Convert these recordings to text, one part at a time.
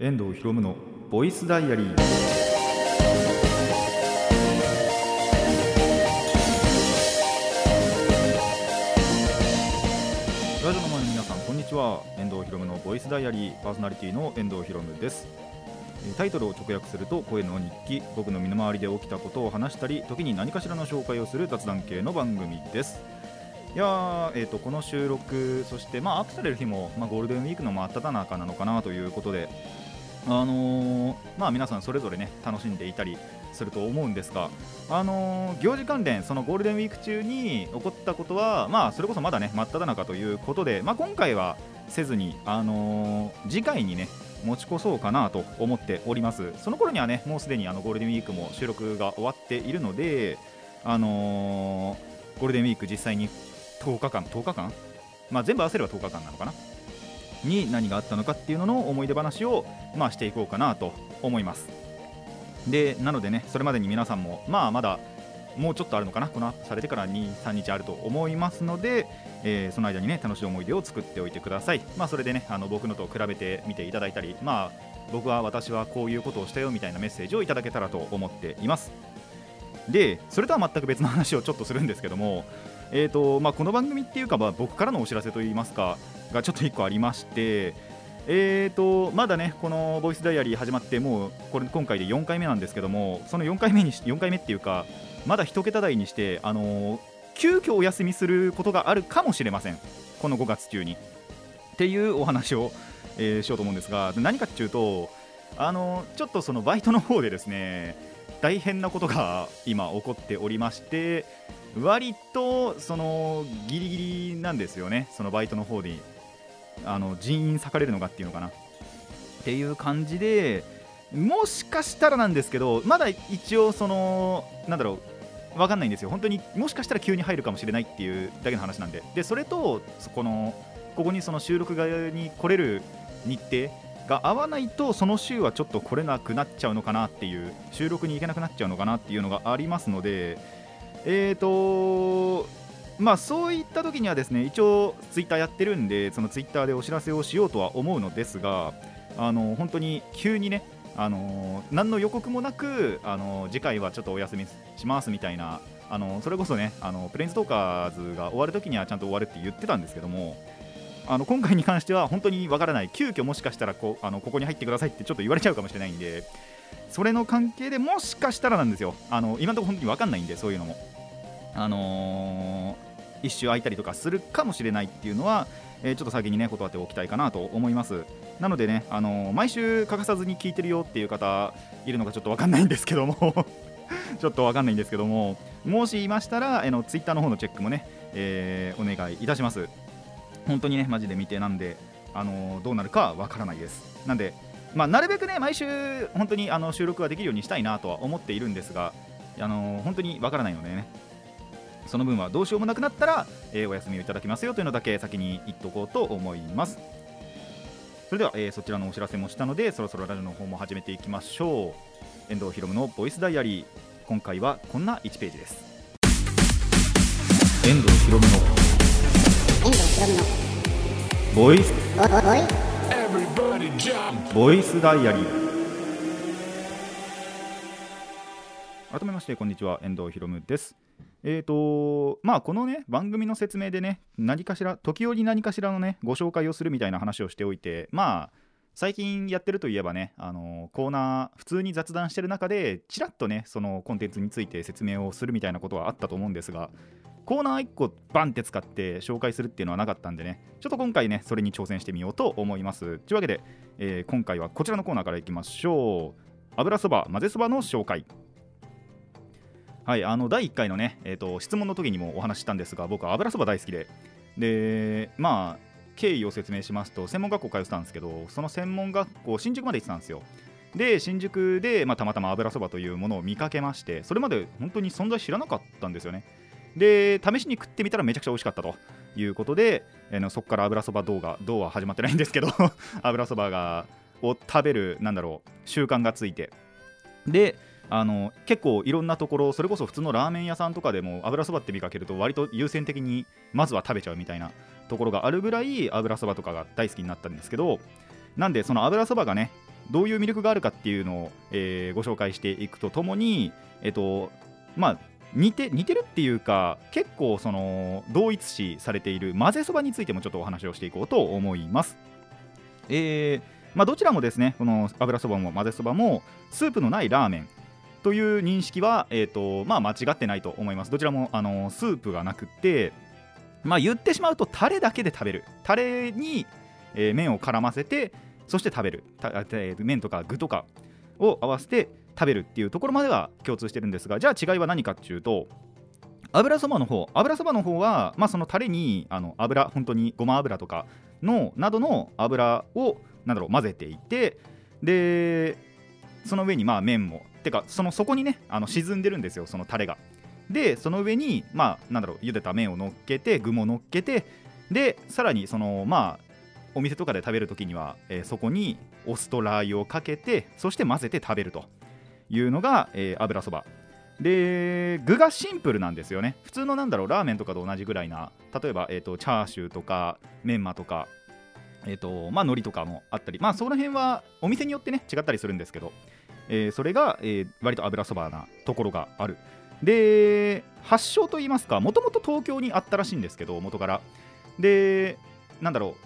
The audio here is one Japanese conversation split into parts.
遠藤博夢のボイスダイアリー。ラジオの前の皆さんこんにちは。遠藤博夢のボイスダイアリー。パーソナリティの遠藤博夢です。タイトルを直訳すると声の日記。僕の身の回りで起きたことを話したり時に何かしらの紹介をする雑談系の番組です。いや、えー、とこの収録そしてまあアップされる日も、まあ、ゴールデンウィークの真っ只中なのかなということであのーまあ皆さんそれぞれね楽しんでいたりすると思うんですが、あのー行事関連そのゴールデンウィーク中に起こったことはまあそれこそまだね真っ只中ということで、まあ、今回はせずに、あのー次回にね持ち越そうかなと思っております。その頃にはねもうすでにあのゴールデンウィークも収録が終わっているのであのゴールデンウィーク実際に10日間10日間？まあ全部合わせれば10日間なのかな？に何があったのかっていうのの思い出話を、まあ、していこうかなと思います。でなのでねそれまでに皆さんもまあまだもうちょっとあるのかなこのアップされてから23日あると思いますので、えーその間にね楽しい思い出を作っておいてください。まあそれでねあの僕のと比べてみていただいたりまあ僕は私はこういうことをしたよみたいなメッセージをいただけたらと思っています。でそれとは全く別の話をちょっとするんですけどもえーとまあ、この番組っていうか、まあ、僕からのお知らせといいますかがちょっと1個ありまして、えーとまだねこのボイスダイアリー始まってもうこれ今回で4回目なんですけどもその4回目にし4回目っていうかまだ1桁台にして、あのー急遽お休みすることがあるかもしれません。この5月中に。っていうお話を、えーしようと思うんですが何かっていうと、あのーちょっとそのバイトの方でですね大変なことが今起こっておりまして割とそのギリギリなんですよね、そのバイトの方であの人員割かれるのかっていうのかな。っていう感じで、もしかしたらなんですけど、まだ一応、そのなんだろう、わかんないんですよ、本当にもしかしたら急に入るかもしれないっていうだけの話なんで、でそれと、そこのここにその収録側に来れる日程が合わないと、その週はちょっと来れなくなっちゃうのかなっていう、収録に行けなくなっちゃうのかなっていうのがありますので。えーとまあそういった時にはですね一応ツイッターやってるんでそのツイッターでお知らせをしようとは思うのですがあの本当に急にねあの何の予告もなくあの次回はちょっとお休みしますみたいなあのそれこそねあのプレインストーカーズが終わる時にはちゃんと終わるって言ってたんですけどもあの今回に関しては本当にわからない。急遽もしかしたらこあのここに入ってくださいってちょっと言われちゃうかもしれないんでそれの関係でもしかしたらなんですよ。あの今のところ本当にわかんないんでそういうのも。あのー一周空いたりとかするかもしれないっていうのは、えーちょっと先にね断っておきたいかなと思います。なのでね、あのー毎週欠かさずに聞いてるよっていう方いるのかちょっとわかんないんですけども ちょっとわかんないんですけどももしいましたら、えーのツイッターの方のチェックもね、えーお願いいたします。本当にねマジで見てなんで、あのどうなるかわからないです。なんでまあ、なるべくね毎週本当にあの収録ができるようにしたいなとは思っているんですが、あの本当にわからないのでね。その分はどうしようもなくなったら、えーお休みをいただきますよというのだけ先に言っとこうと思います。それでは、えーそちらのお知らせもしたのでそろそろラジオの方も始めていきましょう。遠藤ひろむのボイスダイアリー。今回はこんな1ページです。遠藤ひろむの遠藤ひろむのボイス。ボイスダイアリー。改めましてこんにちは。遠藤ひろむですえーとまあこのね番組の説明でね何かしら時折何かしらのねご紹介をするみたいな話をしておいてまあ最近やってるといえばねあのコーナー普通に雑談してる中でちらっとねそのコンテンツについて説明をするみたいなことはあったと思うんですがコーナー1個バンって使って紹介するっていうのはなかったんでねちょっと今回ねそれに挑戦してみようと思います。というわけで、えー今回はこちらのコーナーからいきましょう。油そば混ぜそばの紹介。はいあの第1回のね、えー、と質問の時にもお話ししたんですが僕は油そば大好きで。でまあ経緯を説明しますと専門学校通ってたんですけどその専門学校新宿まで行ってたんですよ。で新宿で、まあ、たまたま油そばというものを見かけましてそれまで本当に存在知らなかったんですよね。で試しに食ってみたらめちゃくちゃ美味しかったと。いうことで、えーそこから油そば動画動画は始まってないんですけど 油そばがを食べるなんだろう習慣がついて。であの結構いろんなところそれこそ普通のラーメン屋さんとかでも油そばって見かけると割と優先的にまずは食べちゃうみたいなところがあるぐらい油そばとかが大好きになったんですけどなんでその油そばがねどういう魅力があるかっていうのを、えーご紹介していくとともに、えっとまあ、似て似てるっていうか結構その同一視されている混ぜそばについてもちょっとお話をしていこうと思います。えーまあ、どちらもですねこの油そばも混ぜそばもスープのないラーメンという認識は、えーとまあ、間違ってないと思います。どちらもあのスープがなくて、まあ、言ってしまうとタレだけで食べる。タレに、えー麺を絡ませてそして食べる。たえー麺とか具とかを合わせて食べるっていうところまでは共通してるんですがじゃあ違いは何かっていうと油そばの方。油そばの方は、まあ、そのタレにあの油本当にごま油とかのなどの油をなんだろう混ぜていてでその上にまあ麺もてかその底にねあの沈んでるんですよそのタレが。でその上にまあなんだろう茹でた麺を乗っけて具も乗っけてでさらにそのまあお店とかで食べるときには、えーそこにお酢とラー油をかけてそして混ぜて食べるというのが、えー油そば。で具がシンプルなんですよね。普通のなんだろうラーメンとかと同じぐらいな例えば、えー、とチャーシューとかメンマとかえーとまあ、海苔とかもあったり、まあ、その辺はお店によってね違ったりするんですけど、えーそれが、えー割と油そばなところがある。で発祥といいますかもともと東京にあったらしいんですけど元から。でなんだろう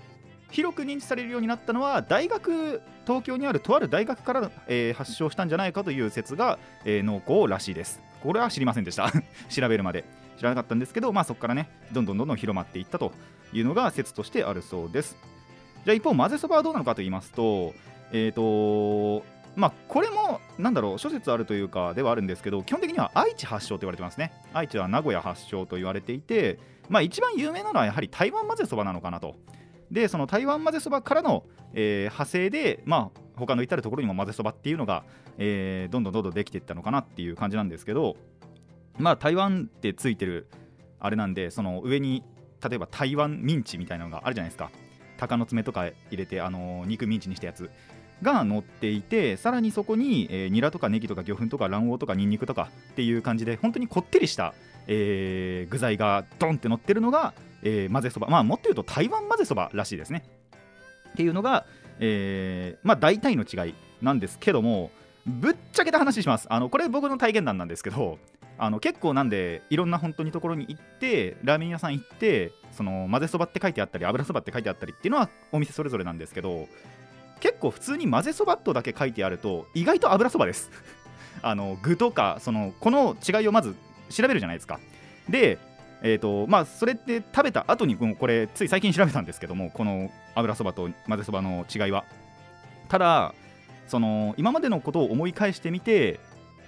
広く認知されるようになったのは大学東京にあるとある大学から、えー発祥したんじゃないかという説が、えー濃厚らしいです。これは知りませんでした。調べるまで。知らなかったんですけど、まあ、そこからねどんどんどんどん広まっていったというのが説としてあるそうです。じゃあ一方混ぜそばはどうなのかと言いますとえっ、とまあこれもなんだろう諸説あるというかではあるんですけど基本的には愛知発祥と言われてますね。愛知は名古屋発祥と言われていてまあ一番有名なのはやはり台湾混ぜそばなのかなと。でその台湾混ぜそばからの、えー派生でまあ他の至るところにも混ぜそばっていうのが、えーどんどんどんどんできていったのかなっていう感じなんですけどまあ台湾ってついてるあれなんでその上に例えば台湾ミンチみたいなのがあるじゃないですか。鷹の爪とか入れて、あのー肉ミンチにしたやつ。が乗っていてさらにそこに、えーニラとかネギとか魚粉とか卵黄とかニンニクとかっていう感じで本当にこってりした、えー具材がドンって乗ってるのが、えー混ぜそば。まあもっと言うと台湾混ぜそばらしいですね。っていうのが、えーまあ大体の違いなんですけどもぶっちゃけた話します。あのこれ僕の体験談なんですけどあの結構なんでいろんな本当にところに行ってラーメン屋さん行ってその混ぜそばって書いてあったり油そばって書いてあったりっていうのはお店それぞれなんですけど結構普通に混ぜそばとだけ書いてあると意外と油そばです。あの具とかそのこの違いをまず調べるじゃないですか。でえーとまあ、それって食べた後にこれつい最近調べたんですけどもこの油そばと混ぜそばの違いは。ただその今までのことを思い返してみて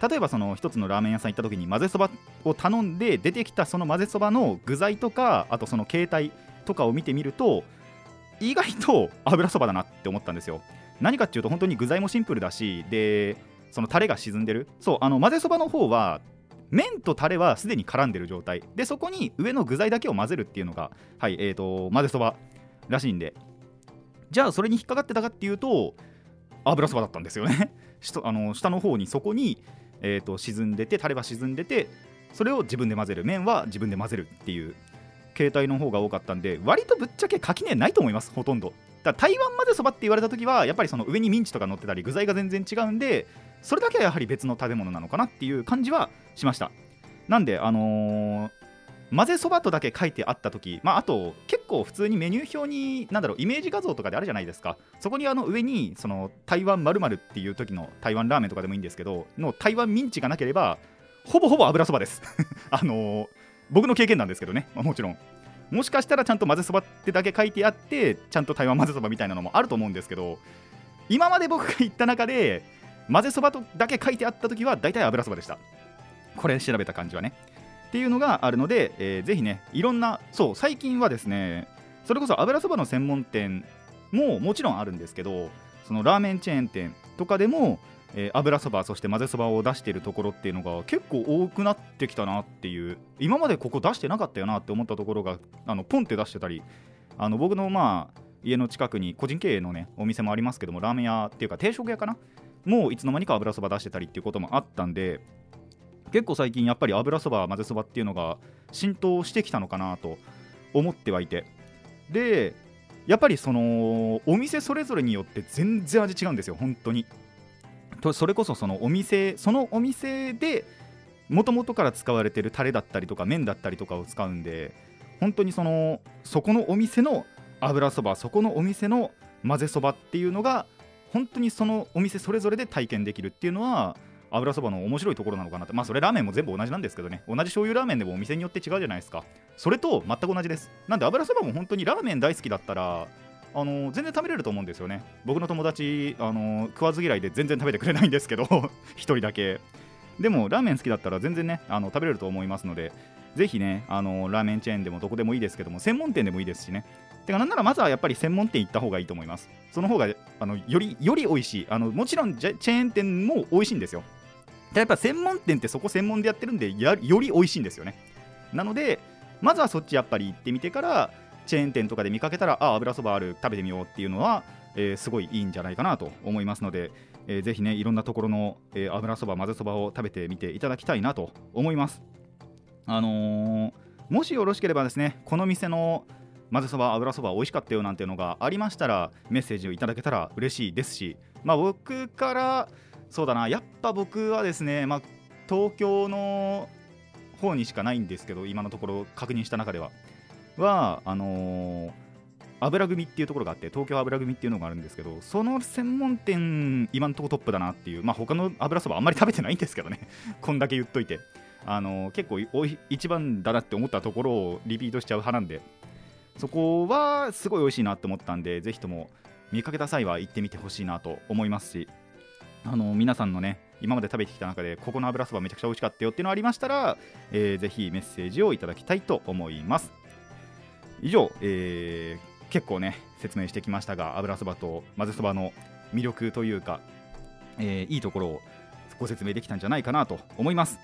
例えばその一つのラーメン屋さん行った時に混ぜそばを頼んで出てきたその混ぜそばの具材とかあとその形態とかを見てみると意外と油そばだなって思ったんですよ。何かっていうと本当に具材もシンプルだしでそのタレが沈んでる。そうあの混ぜそばの方は麺とタレはすでに絡んでる状態。でそこに上の具材だけを混ぜるっていうのがはいえー、と混ぜそばらしいんで。じゃあそれに引っかかってたかっていうと油そばだったんですよね。あの下の方にそこに、えー、と沈んでてタレは沈んでてそれを自分で混ぜる。麺は自分で混ぜるっていう形態の方が多かったんで割とぶっちゃけ垣根ないと思いますほとんど。だ台湾混ぜそばって言われた時はやっぱりその上にミンチとか乗ってたり具材が全然違うんでそれだけはやはり別の食べ物なのかなっていう感じはしました。なんであのー混ぜそばとだけ書いてあった時まああと結構普通にメニュー表になんだろうイメージ画像とかであるじゃないですか。そこにあの上にその台湾まるっていう時の台湾ラーメンとかでもいいんですけどの台湾ミンチがなければほぼほぼ油そばです。あのー僕の経験なんですけどね、まあもちろん。もしかしたらちゃんと混ぜそばってだけ書いてあってちゃんと台湾混ぜそばみたいなのもあると思うんですけど今まで僕が言った中で混ぜそばとだけ書いてあった時は大体油そばでした。これ調べた感じはね。っていうのがあるので、えーぜひねいろんなそう最近はですねそれこそ油そばの専門店ももちろんあるんですけどそのラーメンチェーン店とかでも、えー油そばそして混ぜそばを出しているところっていうのが結構多くなってきたなっていう今までここ出してなかったよなって思ったところがあのポンって出してたりあの僕のまあ家の近くに個人経営のねお店もありますけどもラーメン屋っていうか定食屋かな？もういつの間にか油そば出してたりっていうこともあったんで結構最近やっぱり油そば混ぜそばっていうのが浸透してきたのかなと思ってはいて。でやっぱりそのお店それぞれによって全然味違うんですよ本当に。とそれこそそのお店そのお店でもともとから使われてるタレだったりとか麺だったりとかを使うんで本当にそのそこのお店の油そばそこのお店の混ぜそばっていうのが本当にそのお店それぞれで体験できるっていうのは油そばの面白いところなのかなってまあそれラーメンも全部同じなんですけどね。同じ醤油ラーメンでもお店によって違うじゃないですか。それと全く同じです。なんで油そばも本当にラーメン大好きだったらあの全然食べれると思うんですよね。僕の友達あの食わず嫌いで全然食べてくれないんですけど 一人だけ。でもラーメン好きだったら全然ねあの食べれると思いますのでぜひねあのラーメンチェーンでもどこでもいいですけども専門店でもいいですしね。てかなんならまずはやっぱり専門店行った方がいいと思います。その方があのよりより美味しい。あのもちろんチェーン店も美味しいんですよ。やっぱ専門店ってそこ専門でやってるんでより美味しいんですよね。なのでまずはそっちやっぱり行ってみてからチェーン店とかで見かけたらあ油そばある食べてみようっていうのは、えー、すごいいいんじゃないかなと思いますので、えー、ぜひねいろんなところの、えー、油そば混ぜそばを食べてみていただきたいなと思います。あのー、もしよろしければですねこの店の混ぜそば油そば美味しかったよなんていうのがありましたらメッセージをいただけたら嬉しいですしまあ僕からそうだなやっぱ僕はですね、まあ、東京の方にしかないんですけど今のところ確認した中では。はあのー、油組っていうところがあって東京油組っていうのがあるんですけどその専門店今のとこトップだなっていうまあ他の油そばあんまり食べてないんですけどね。こんだけ言っといて。あのー、結構お一番だなって思ったところをリピートしちゃう派なんで。そこはすごい美味しいなって思ったんでぜひとも見かけた際は行ってみてほしいなと思いますし。あの皆さんのね今まで食べてきた中でここの油そばめちゃくちゃ美味しかったよっていうのありましたら、えー、ぜひメッセージをいただきたいと思います。以上、えー、結構ね説明してきましたが油そばと混ぜそばの魅力というか、えー、いいところをご説明できたんじゃないかなと思います。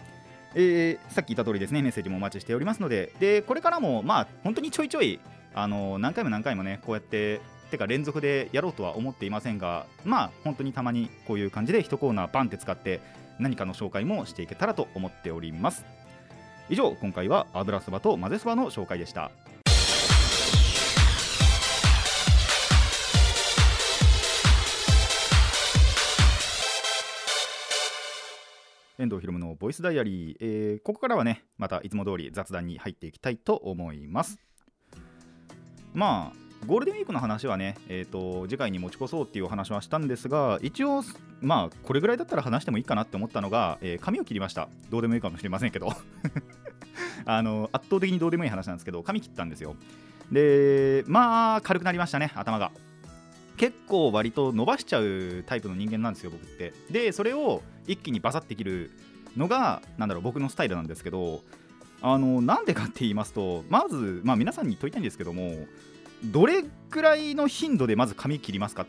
えー、さっき言った通りですねメッセージもお待ちしておりますのででこれからもまあ本当にちょいちょいあの何回も何回もねこうやっててか連続でやろうとは思っていませんがまあ本当にたまにこういう感じで1コーナーバンって使って何かの紹介もしていけたらと思っております。以上今回は油そばと混ぜそばの紹介でした。遠藤ひろむのボイスダイアリー、えー、ここからはねまたいつも通り雑談に入っていきたいと思いますまあゴールデンウィークの話はね、えーと、次回に持ち越そうっていう話はしたんですが、一応、まあ、これぐらいだったら話してもいいかなって思ったのが、えー、髪を切りました。どうでもいいかもしれませんけど あの、圧倒的にどうでもいい話なんですけど、髪切ったんですよ。で、まあ、軽くなりましたね、頭が。結構割と伸ばしちゃうタイプの人間なんですよ、僕って。で、それを一気にバサって切るのが、なんだろう、僕のスタイルなんですけど、あのなんでかって言いますと、まず、まあ、皆さんに問いたいんですけども、どれくらいの頻度でまず髪切りますかっ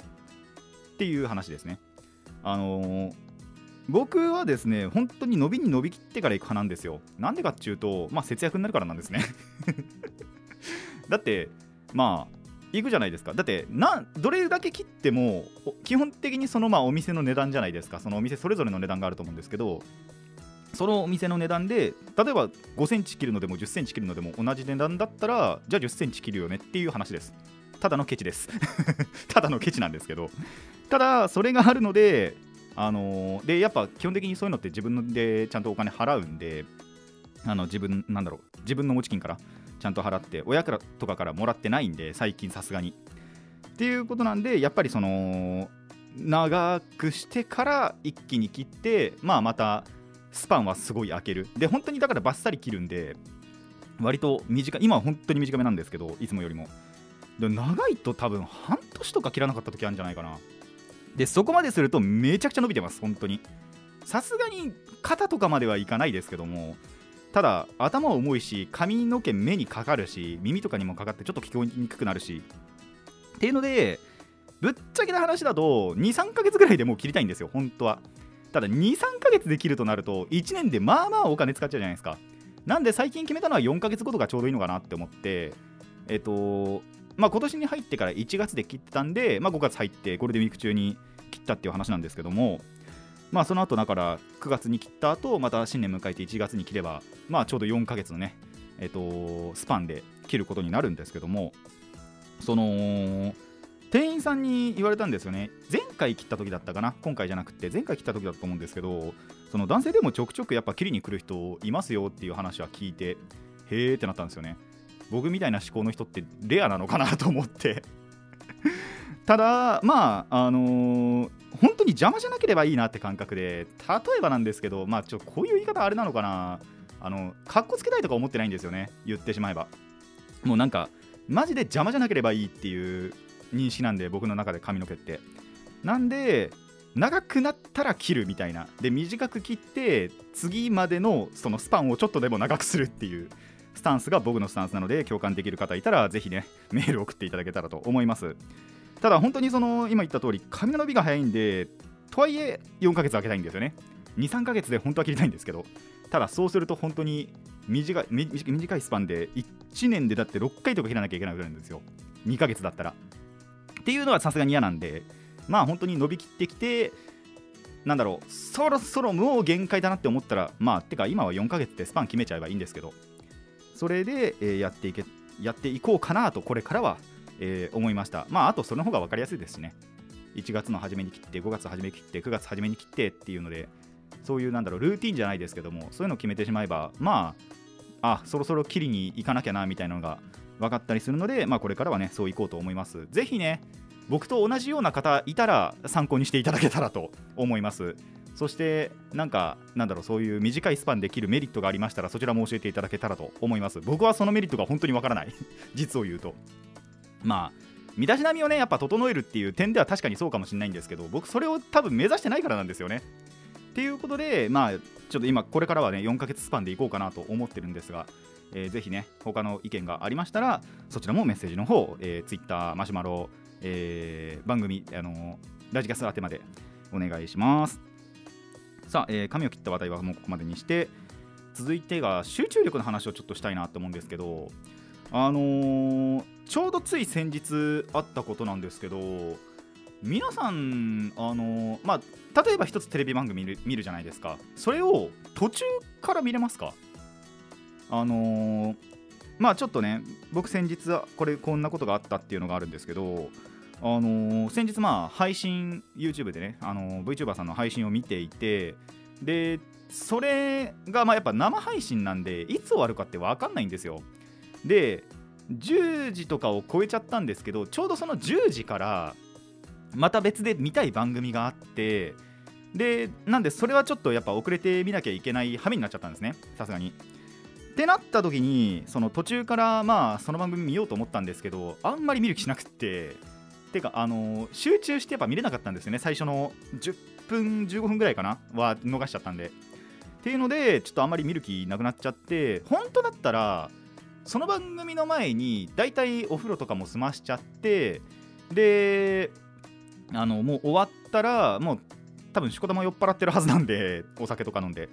ていう話ですね。あの、僕はですね、本当に伸びに伸びきってから行く派なんですよ。なんでかっていうと、まあ、節約になるからなんですね。だって、まあ、行くじゃないですか。だってな、どれだけ切っても、基本的にそのまあお店の値段じゃないですか。そのお店それぞれの値段があると思うんですけど、そのお店の値段で例えば5センチ切るのでも10センチ切るのでも同じ値段だったらじゃあ10センチ切るよねっていう話ですただのケチです ただのケチなんですけどただそれがあるのであのー、でやっぱ基本的にそういうのって自分でちゃんとお金払うんであの自分なんだろう自分の持ち金からちゃんと払って親からとかからもらってないんで最近さすがに。っていうことなんでやっぱりその長くしてから一気に切ってまあまたスパンはすごい開ける。で本当にだからバッサリ切るんで割と短い今は本当に短めなんですけどいつもよりも。で長いと多分半年とか切らなかった時あるんじゃないかな。でそこまでするとめちゃくちゃ伸びてます本当に。さすがに肩とかまではいかないですけどもただ頭重いし髪の毛目にかかるし耳とかにもかかってちょっと聞こえにくくなるし。っていうのでぶっちゃけな話だと23ヶ月ぐらいでもう切りたいんですよ本当は。ただ23ヶ月できるとなると1年でまあまあお金使っちゃうじゃないですか。なんで最近決めたのは4ヶ月ごとがちょうどいいのかなって思ってえっとまあ今年に入ってから1月で切ったんで、まあ、5月入ってゴールデンウィーク中に切ったっていう話なんですけどもまあその後だから9月に切った後また新年迎えて1月に切ればまあちょうど4ヶ月のねえっとスパンで切ることになるんですけどもその店員さんに言われたんですよね。前回切った時だったかな今回じゃなくて前回切った時だったと思うんですけどその男性でもちょくちょくやっぱ切りに来る人いますよっていう話は聞いてへーってなったんですよね。僕みたいな思考の人ってレアなのかなと思って。ただまああのー本当に邪魔じゃなければいいなって感覚で例えばなんですけどまあちょこういう言い方あれなのかな。あのかっこつけたいとか思ってないんですよね。言ってしまえば。もうなんかマジで邪魔じゃなければいいっていう認識なんで僕の中で髪の毛って。なんで長くなったら切るみたいな。で短く切って次までのそのスパンをちょっとでも長くするっていう。スタンスが僕のスタンスなので共感できる方いたらぜひねメール送っていただけたらと思います。ただ本当にその今言った通り髪の伸びが早いんでとはいえ4ヶ月空けたいんですよね。23ヶ月で本当は切りたいんですけどただそうすると本当に短い短いスパンで1年でだって6回とか切らなきゃいけないぐらいなんですよ。2ヶ月だったら。っていうのはさすがに嫌なんでまあ本当に伸びきってきてなんだろうそろそろもう限界だなって思ったらまあてか今は4ヶ月でスパン決めちゃえばいいんですけどそれで、えーやっていけやっていこうかなとこれからは、えー思いました。まああとその方が分かりやすいですしね。1月の初めに切って5月初めに切って9月初めに切ってっていうのでそういうなんだろうルーティンじゃないですけどもそういうのを決めてしまえばまああそろそろ切りに行かなきゃなみたいなのが分かったりするので、まあ、これからはねそういこうと思います。ぜひね僕と同じような方いたら参考にしていただけたらと思います。そしてなんかなんだろうそういう短いスパンで切るメリットがありましたらそちらも教えていただけたらと思います。僕はそのメリットが本当にわからない。実を言うと。まあ身だしなみをねやっぱ整えるっていう点では確かにそうかもしれないんですけど僕それを多分目指してないからなんですよね。っていうことでまあちょっと今これからはね4ヶ月スパンでいこうかなと思ってるんですがえーぜひね他の意見がありましたらそちらもメッセージの方、えー、Twitter マシュマロ、えー番組、あのーラジキャス宛てまでお願いします。さあ、えー髪を切った話題はもうここまでにして続いてが集中力の話をちょっとしたいなと思うんですけどあのーちょうどつい先日あったことなんですけど皆さんあのーまあ例えば一つテレビ番組見る見るじゃないですか。それを途中から見れますか？あのーまあちょっとね僕先日これこんなことがあったっていうのがあるんですけどあのー先日まあ配信 YouTube でね、あのー VTuber さんの配信を見ていてでそれがまあやっぱ生配信なんでいつ終わるかって分かんないんですよ。で10時とかを超えちゃったんですけどちょうどその10時からまた別で見たい番組があってでなんでそれはちょっとやっぱ遅れて見なきゃいけない羽目になっちゃったんですね。さすがに。ってなった時にその途中からまあその番組見ようと思ったんですけどあんまり見る気しなくっててかあの集中してやっぱ見れなかったんですよね。最初の10分15分ぐらいかな？は逃しちゃったんで。っていうのでちょっとあんまり見る気なくなっちゃって本当だったらその番組の前にだいたいお風呂とかも済ましちゃってであのもう終わったらもう多分しこたま酔っ払ってるはずなんで お酒とか飲んで。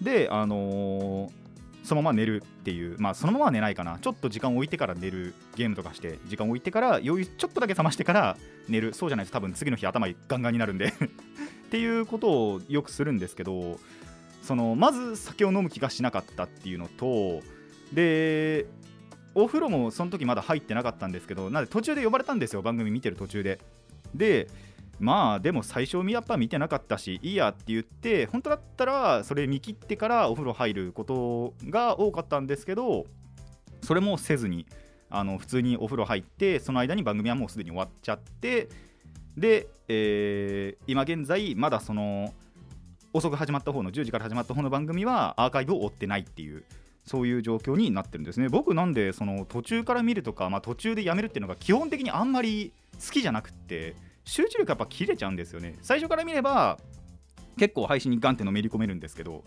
であのーそのまま寝るっていうまあそのままは寝ないかな。ちょっと時間を置いてから寝るゲームとかして時間を置いてから余裕ちょっとだけ冷ましてから寝る。そうじゃないと多分次の日頭ガンガンになるんで。っていうことをよくするんですけどそのまず酒を飲む気がしなかったっていうのとでお風呂もその時まだ入ってなかったんですけどなんで途中で呼ばれたんですよ番組見てる途中で。でまあでも最初やっぱ見てなかったしいいやって言って本当だったらそれ見切ってからお風呂入ることが多かったんですけどそれもせずにあの普通にお風呂入ってその間に番組はもうすでに終わっちゃってで、えー今現在まだその遅く始まった方の10時から始まった方の番組はアーカイブを追ってないっていう。そういう状況になってるんですね。僕なんでその途中から見るとか、まあ、途中でやめるっていうのが基本的にあんまり好きじゃなくって集中力やっぱ切れちゃうんですよね。最初から見れば結構配信にガンってのめり込めるんですけど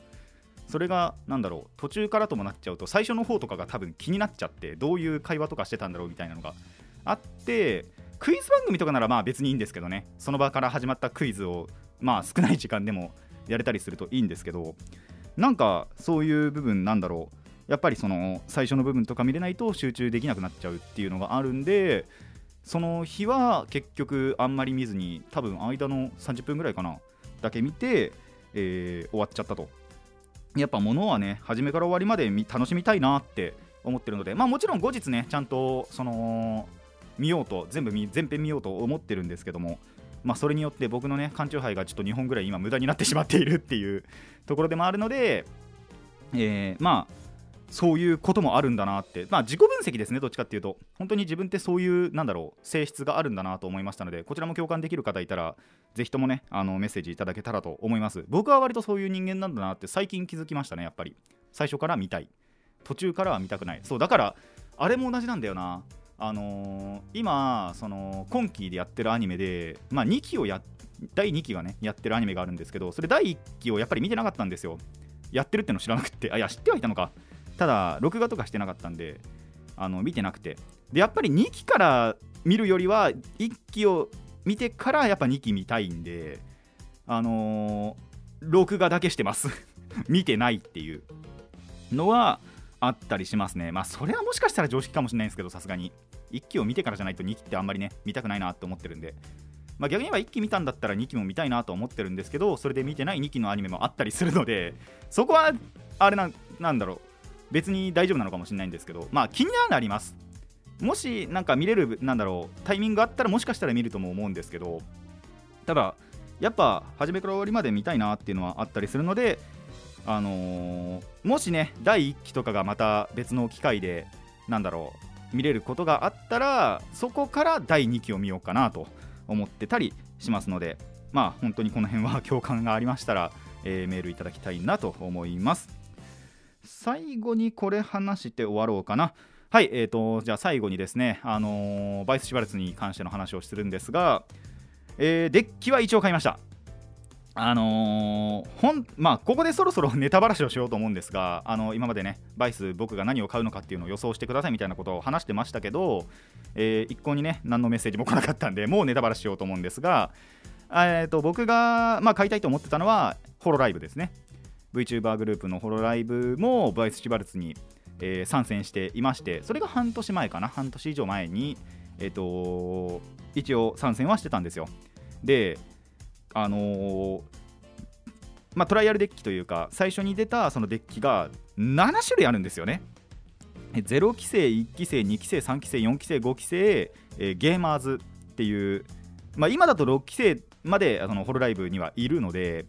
それがなんだろう途中からともなっちゃうと最初の方とかが多分気になっちゃってどういう会話とかしてたんだろうみたいなのがあってクイズ番組とかならまあ別にいいんですけどね。その場から始まったクイズをまあ少ない時間でもやれたりするといいんですけどなんかそういう部分なんだろう。やっぱりその最初の部分とか見れないと集中できなくなっちゃうっていうのがあるんでその日は結局あんまり見ずに多分間の30分ぐらいかなだけ見て、えー終わっちゃったと。やっぱ物はね初めから終わりまで楽しみたいなって思ってるのでまあもちろん後日ねちゃんとその見ようと全部見全編見ようと思ってるんですけどもまあ、それによって僕のね缶チューハイがちょっと2本ぐらい今無駄になってしまっているっていうところでもあるので、えー、まあそういうこともあるんだなって、まあ、自己分析ですね、どっちかっていうと、本当に自分ってそういう、なんだろう、性質があるんだなと思いましたので、こちらも共感できる方いたら、ぜひともね、あのメッセージいただけたらと思います。僕は割とそういう人間なんだなって最近気づきましたね、やっぱり。最初から見たい。途中からは見たくない。そう、だから、あれも同じなんだよな。あのー、今、その今期でやってるアニメで、まあ、2期をや、第2期がね、やってるアニメがあるんですけど、それ第1期をやっぱり見てなかったんですよ。やってるっての知らなくて、あ、いや、知ってはいたのか。ただ録画とかしてなかったんであの見てなくて。でやっぱり2期から見るよりは1期を見てからやっぱ2期見たいんであのー、録画だけしてます。見てないっていうのはあったりしますね。まあそれはもしかしたら常識かもしれないんですけどさすがに。1期を見てからじゃないと2期ってあんまりね見たくないなって思ってるんで。まあ、逆に言えば1期見たんだったら2期も見たいなと思ってるんですけどそれで見てない2期のアニメもあったりするのでそこはあれななんだろう。別に大丈夫なのかもしれないんですけどまあ気にはなります。もしなんか見れるなんだろうタイミングがあったらもしかしたら見るとも思うんですけどただやっぱ初めから終わりまで見たいなっていうのはあったりするのであのー、もしね第1期とかがまた別の機会でなんだろう見れることがあったらそこから第2期を見ようかなと思ってたりしますのでまあ本当にこの辺は 共感がありましたら、えー、メールいただきたいなと思います。最後にこれ話して終わろうかな。はい、えーと、じゃあ最後にですね、あのー、バイス・シュバルツに関しての話をするんですが、えー、デッキは一応買いました。あのー、ほんまあ、ここでそろそろネタばらしをしようと思うんですが、あの今までね、バイス、僕が何を買うのかっていうのを予想してくださいみたいなことを話してましたけど、えー、一向にね、何のメッセージも来なかったんで、もうネタばらししようと思うんですが、えーと、僕が、まあ、買いたいと思ってたのは、ホロライブですね。VTuber グループのホロライブもバイス・シュバルツに、えー、参戦していましてそれが半年前かな半年以上前に、えーと、一応参戦はしてたんですよ。であのー、まあ、トライアルデッキというか最初に出たそのデッキが7種類あるんですよね。0期生1期生2期生3期生4期生5期生、えー、ゲーマーズっていう、まあ、今だと6期生までそのホロライブにはいるので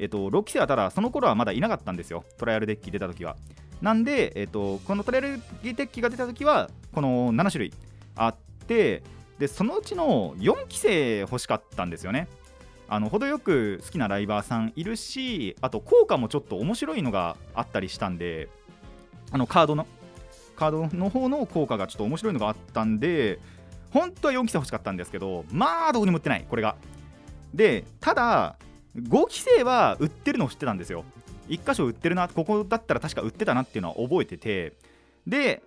えっと、6期生はただその頃はまだいなかったんですよ。トライアルデッキ出た時は。なんで、えっと、このトライアルデッキが出た時はこの7種類あってでそのうちの4期生欲しかったんですよね。あの程よく好きなライバーさんいるしあと効果もちょっと面白いのがあったりしたんであのカードのカードの方の効果がちょっと面白いのがあったんで本当は4期生欲しかったんですけどまあどこにも売ってないこれが。でただ5期生は売ってるのを知ってたんですよ。1箇所売ってるなここだったら確か売ってたなっていうのは覚えてて。で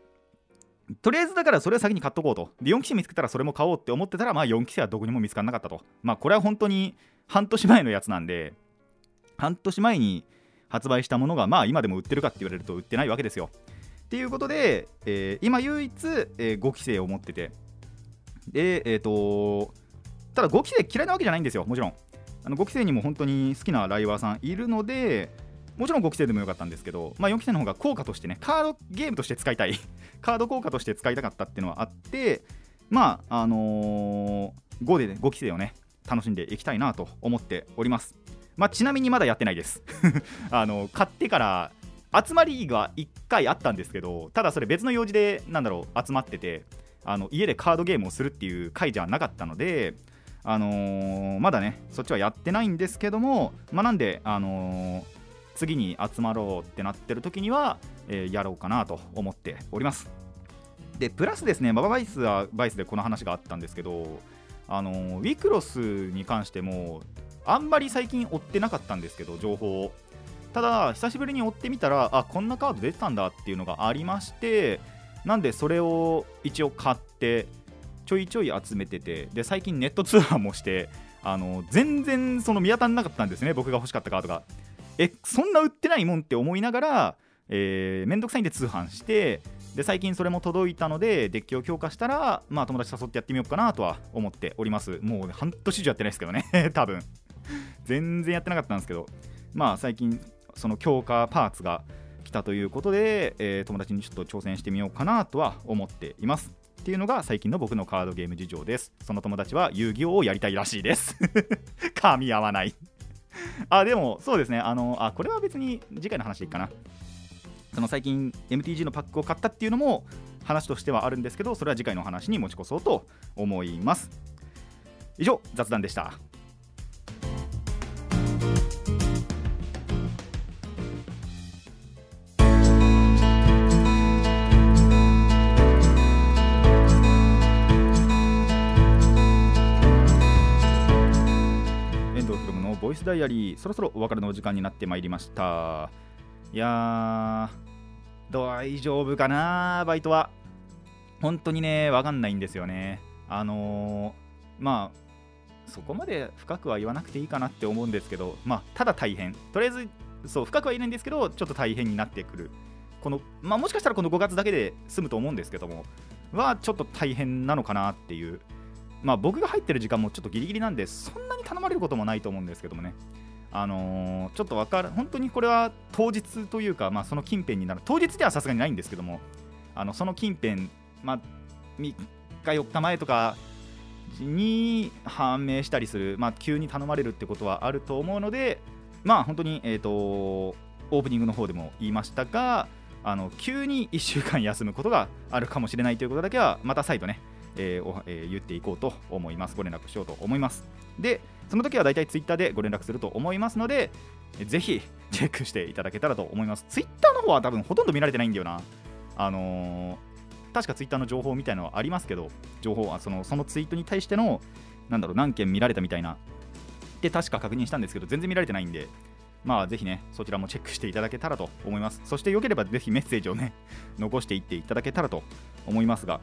とりあえずだからそれは先に買っとこうと。で4期生見つけたらそれも買おうって思ってたらまあ4期生はどこにも見つからなかったと。まあこれは本当に半年前のやつなんで半年前に発売したものがまあ今でも売ってるかって言われると売ってないわけですよ。っていうことで、えー、今唯一、えー、5期生を持ってて。でえっ、ー、とただ5期生嫌いなわけじゃないんですよもちろん。あの5期生にも本当に好きなライバーさんいるのでもちろん5期生でもよかったんですけど、まあ、4期生の方が効果としてねカードゲームとして使いたい。カード効果として使いたかったっていうのはあってまああのー、5で、ね、5期生をね楽しんでいきたいなと思っております。まあ、ちなみにまだやってないです。あの買ってから集まりが1回あったんですけどただそれ別の用事でなんだろう集まっててあの家でカードゲームをするっていう回じゃなかったのであのー、まだねそっちはやってないんですけども、まあ、なんで、あのー、次に集まろうってなってる時には、えー、やろうかなと思っております。でプラスですねバババイスはバイスでこの話があったんですけどあのウィクロスに関してもあんまり最近追ってなかったんですけど情報を。ただ久しぶりに追ってみたらあこんなカード出てたんだっていうのがありましてなんでそれを一応買ってちょいちょい集めててで最近ネット通販もしてあの全然その見当たらなかったんですね僕が欲しかったカードが。えそんな売ってないもんって思いながらえー、めんどくさいんで通販してで最近それも届いたのでデッキを強化したら、まあ、友達誘ってやってみようかなとは思っております。もう半年以上やってないですけどね 多分。全然やってなかったんですけど。まあ最近その強化パーツが来たということで、えー、友達にちょっと挑戦してみようかなとは思っています。っていうのが最近の僕のカードゲーム事情です。その友達は遊戯王をやりたいらしいです。噛み合わない。あでもそうですね。あのあこれは別に次回の話でいいかな。その最近 MTG のパックを買ったっていうのも話としてはあるんですけどそれは次回の話に持ち越そうと思います。以上雑談でした。イスダイアリーそろそろお別れのお時間になってまいりました。いやー大丈夫かなバイトは。本当にねわかんないんですよね。あのーまあそこまで深くは言わなくていいかなって思うんですけどまあただ大変。とりあえずそう深くは言えないんですけどちょっと大変になってくる。このまあもしかしたらこの5月だけで済むと思うんですけどもはちょっと大変なのかなっていう。まあ僕が入ってる時間もちょっとギリギリなんでそんなに頼まれることもないと思うんですけどもね。あのーちょっとわかる本当にこれは当日というか、まあ、その近辺になる。当日ではさすがにないんですけどもあのその近辺、まあ、3日4日前とかに判明したりする、まあ、急に頼まれるってことはあると思うのでまあ本当に、えー、とオープニングの方でも言いましたがあの急に1週間休むことがあるかもしれないということだけはまた再度ね、えーおえー言っていこうと思います。ご連絡しようと思います。でその時は大体ツイッターでご連絡すると思いますのでぜひチェックしていただけたらと思います。ツイッターの方は多分ほとんど見られてないんだよな。あのー確かツイッターの情報みたいなのはありますけど情報はそのそのツイートに対してのなんだろう何件見られたみたいな。で確か確認したんですけど全然見られてないんでまあぜひねそちらもチェックしていただけたらと思います。そしてよければぜひメッセージをね残していっていただけたらと思いますが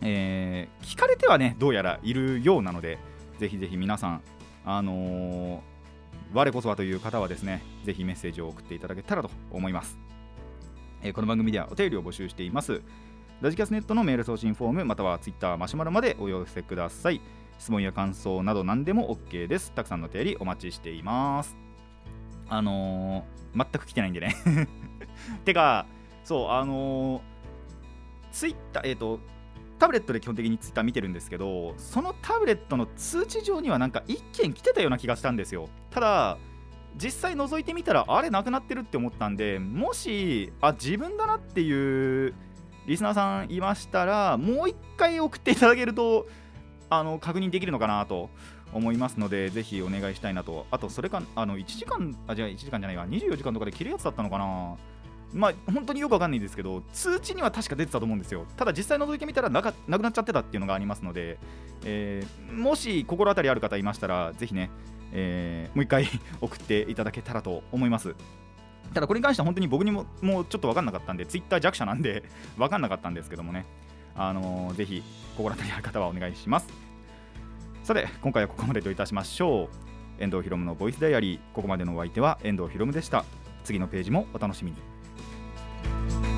えー聞かれてはねどうやらいるようなのでぜひぜひ皆さんあのー我こそはという方はですねぜひメッセージを送っていただけたらと思います、えーこの番組ではお便りを募集しています。ラジキャスネットのメール送信フォームまたはツイッターマシュマロまでお寄せください。質問や感想など何でも OK です。たくさんのお便りお待ちしています。あのー全く来てないんでね。てかそうあのーツイッターえっ、とタブレットで基本的にツイッター見てるんですけどそのタブレットの通知上にはなんか1件来てたような気がしたんですよ。ただ実際覗いてみたらあれなくなってるって思ったんでもしあ自分だなっていうリスナーさんいましたらもう一回送っていただけるとあの確認できるのかなと思いますのでぜひお願いしたいなと。あとそれかあの1時間あじゃあ1時間じゃないわ。24時間とかで切るやつだったのかな。まあ本当によくわかんないんですけど通知には確か出てたと思うんですよ。ただ実際覗いてみたらなかなくなっちゃってたっていうのがありますので、えーもし心当たりある方いましたらぜひね、えーもう一回 送っていただけたらと思います。ただこれに関しては本当に僕にももうちょっと分かんなかったんでツイッター弱者なんで 分かんなかったんですけどもね。あのーぜひ心当たりある方はお願いします。さて今回はここまでといたしましょう。遠藤ひろむのボイスダイアリー。ここまでのお相手は遠藤ひろむでした。次のページもお楽しみに。Thank you.